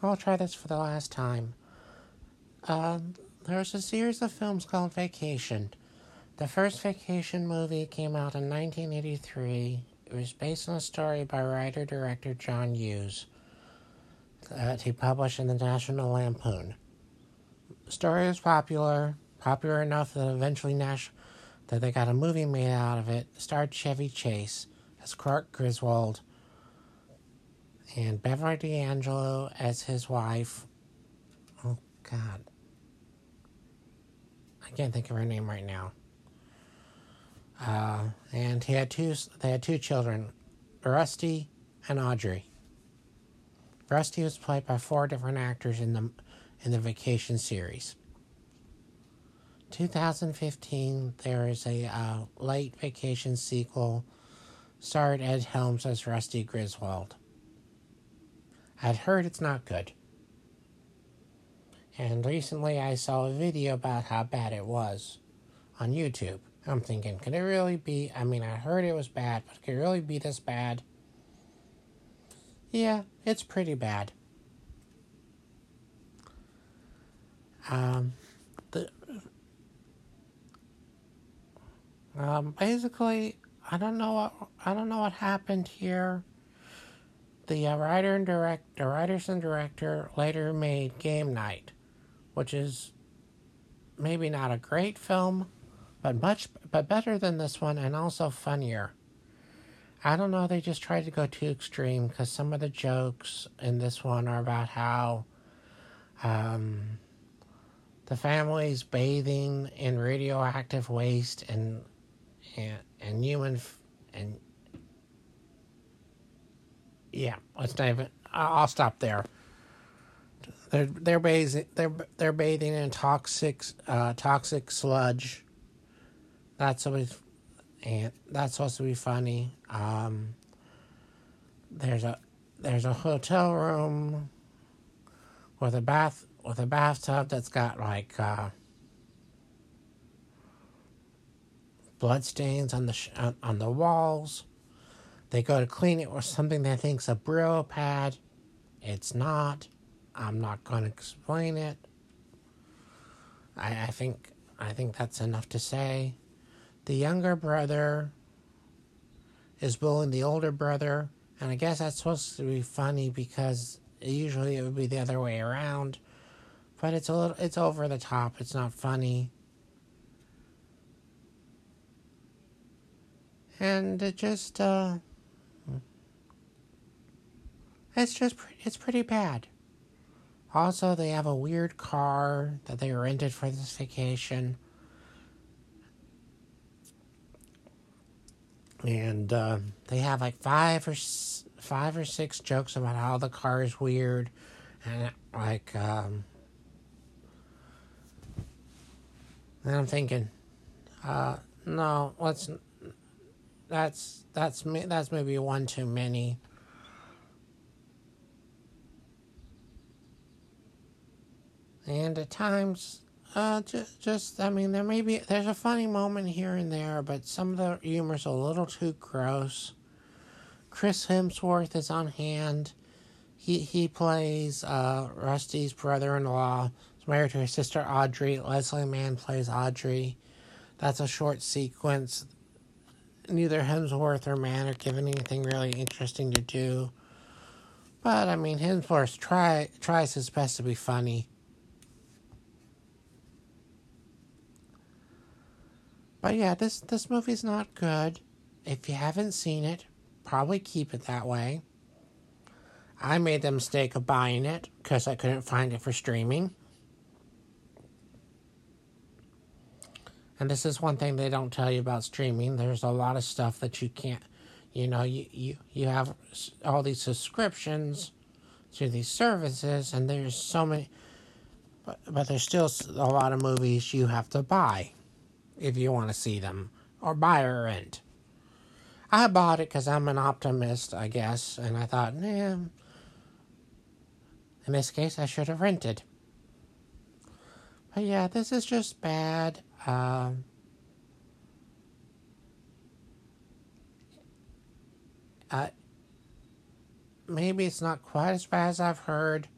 I'll try this for the last time. Uh, there's a series of films called Vacation. The first Vacation movie came out in 1983. It was based on a story by writer director John Hughes that he published in the National Lampoon. The story was popular, popular enough that eventually Nash that they got a movie made out of. It starred Chevy Chase as Clark Griswold and Beverly D'Angelo as his wife. Oh God, I can't think of her name right now. Uh, and he had two. They had two children, Rusty and Audrey. Rusty was played by four different actors in the in the Vacation series. 2015, there is a uh, late Vacation sequel, starred Ed Helms as Rusty Griswold. I'd heard it's not good. And recently I saw a video about how bad it was on YouTube. I'm thinking, could it really be? I mean, I heard it was bad, but could it really be this bad? Yeah, it's pretty bad. Um, the um, basically, I don't know what I don't know what happened here. The uh, writer and direct, the writers and director later made Game Night, which is maybe not a great film, but much but better than this one and also funnier. I don't know, they just tried to go too extreme because some of the jokes in this one are about how um, the family's bathing in radioactive waste and and, and human and yeah, let's not even. I'll stop there. They're they're bathing they're they're bathing in toxic uh, toxic sludge. That's always and that's supposed to be funny. Um, there's a there's a hotel room with a bath with a bathtub that's got like uh, blood stains on the sh- on the walls. They go to clean it with something they think's a Brillo pad. It's not. I'm not going to explain it. I, I think I think that's enough to say. The younger brother is bullying the older brother, and I guess that's supposed to be funny because usually it would be the other way around. But it's a little it's over the top. It's not funny. And it just uh it's just it's pretty bad. Also, they have a weird car that they rented for this vacation. And uh, they have like five or five or six jokes about how the car is weird, and like, um, and I'm thinking, uh, no, let's. That's that's. That's maybe one too many. And at times uh, just, just I mean, there may be there's a funny moment here and there, but some of the humor's a little too gross. Chris Hemsworth is on hand. He he plays uh, Rusty's brother-in-law. He's married to his sister Audrey. Leslie Mann plays Audrey. That's a short sequence. Neither Hemsworth or Mann are given anything really interesting to do. But I mean, Hemsworth try tries his best to be funny. But yeah, this this movie's not good. If you haven't seen it, probably keep it that way. I made the mistake of buying it because I couldn't find it for streaming. And this is one thing they don't tell you about streaming. There's a lot of stuff that you can't, you know, you, you, you have all these subscriptions to these services, and there's so many, but, but there's still a lot of movies you have to buy if you want to see them, or buy or rent. I bought it because I'm an optimist, I guess, and I thought, nah, in this case, I should have rented. But yeah, this is just bad. Um, uh, maybe it's not quite as bad as I've heard,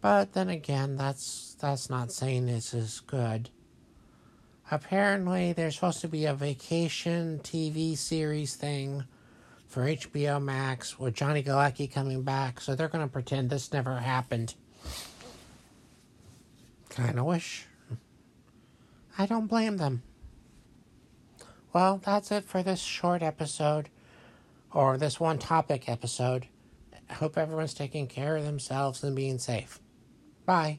But then again, that's that's not saying this is good. Apparently, there's supposed to be a vacation TV series thing for HBO Max with Johnny Galecki coming back, so they're going to pretend this never happened. Kind of wish. I don't blame them. Well, that's it for this short episode, or this one topic episode. I hope everyone's taking care of themselves and being safe. Bye.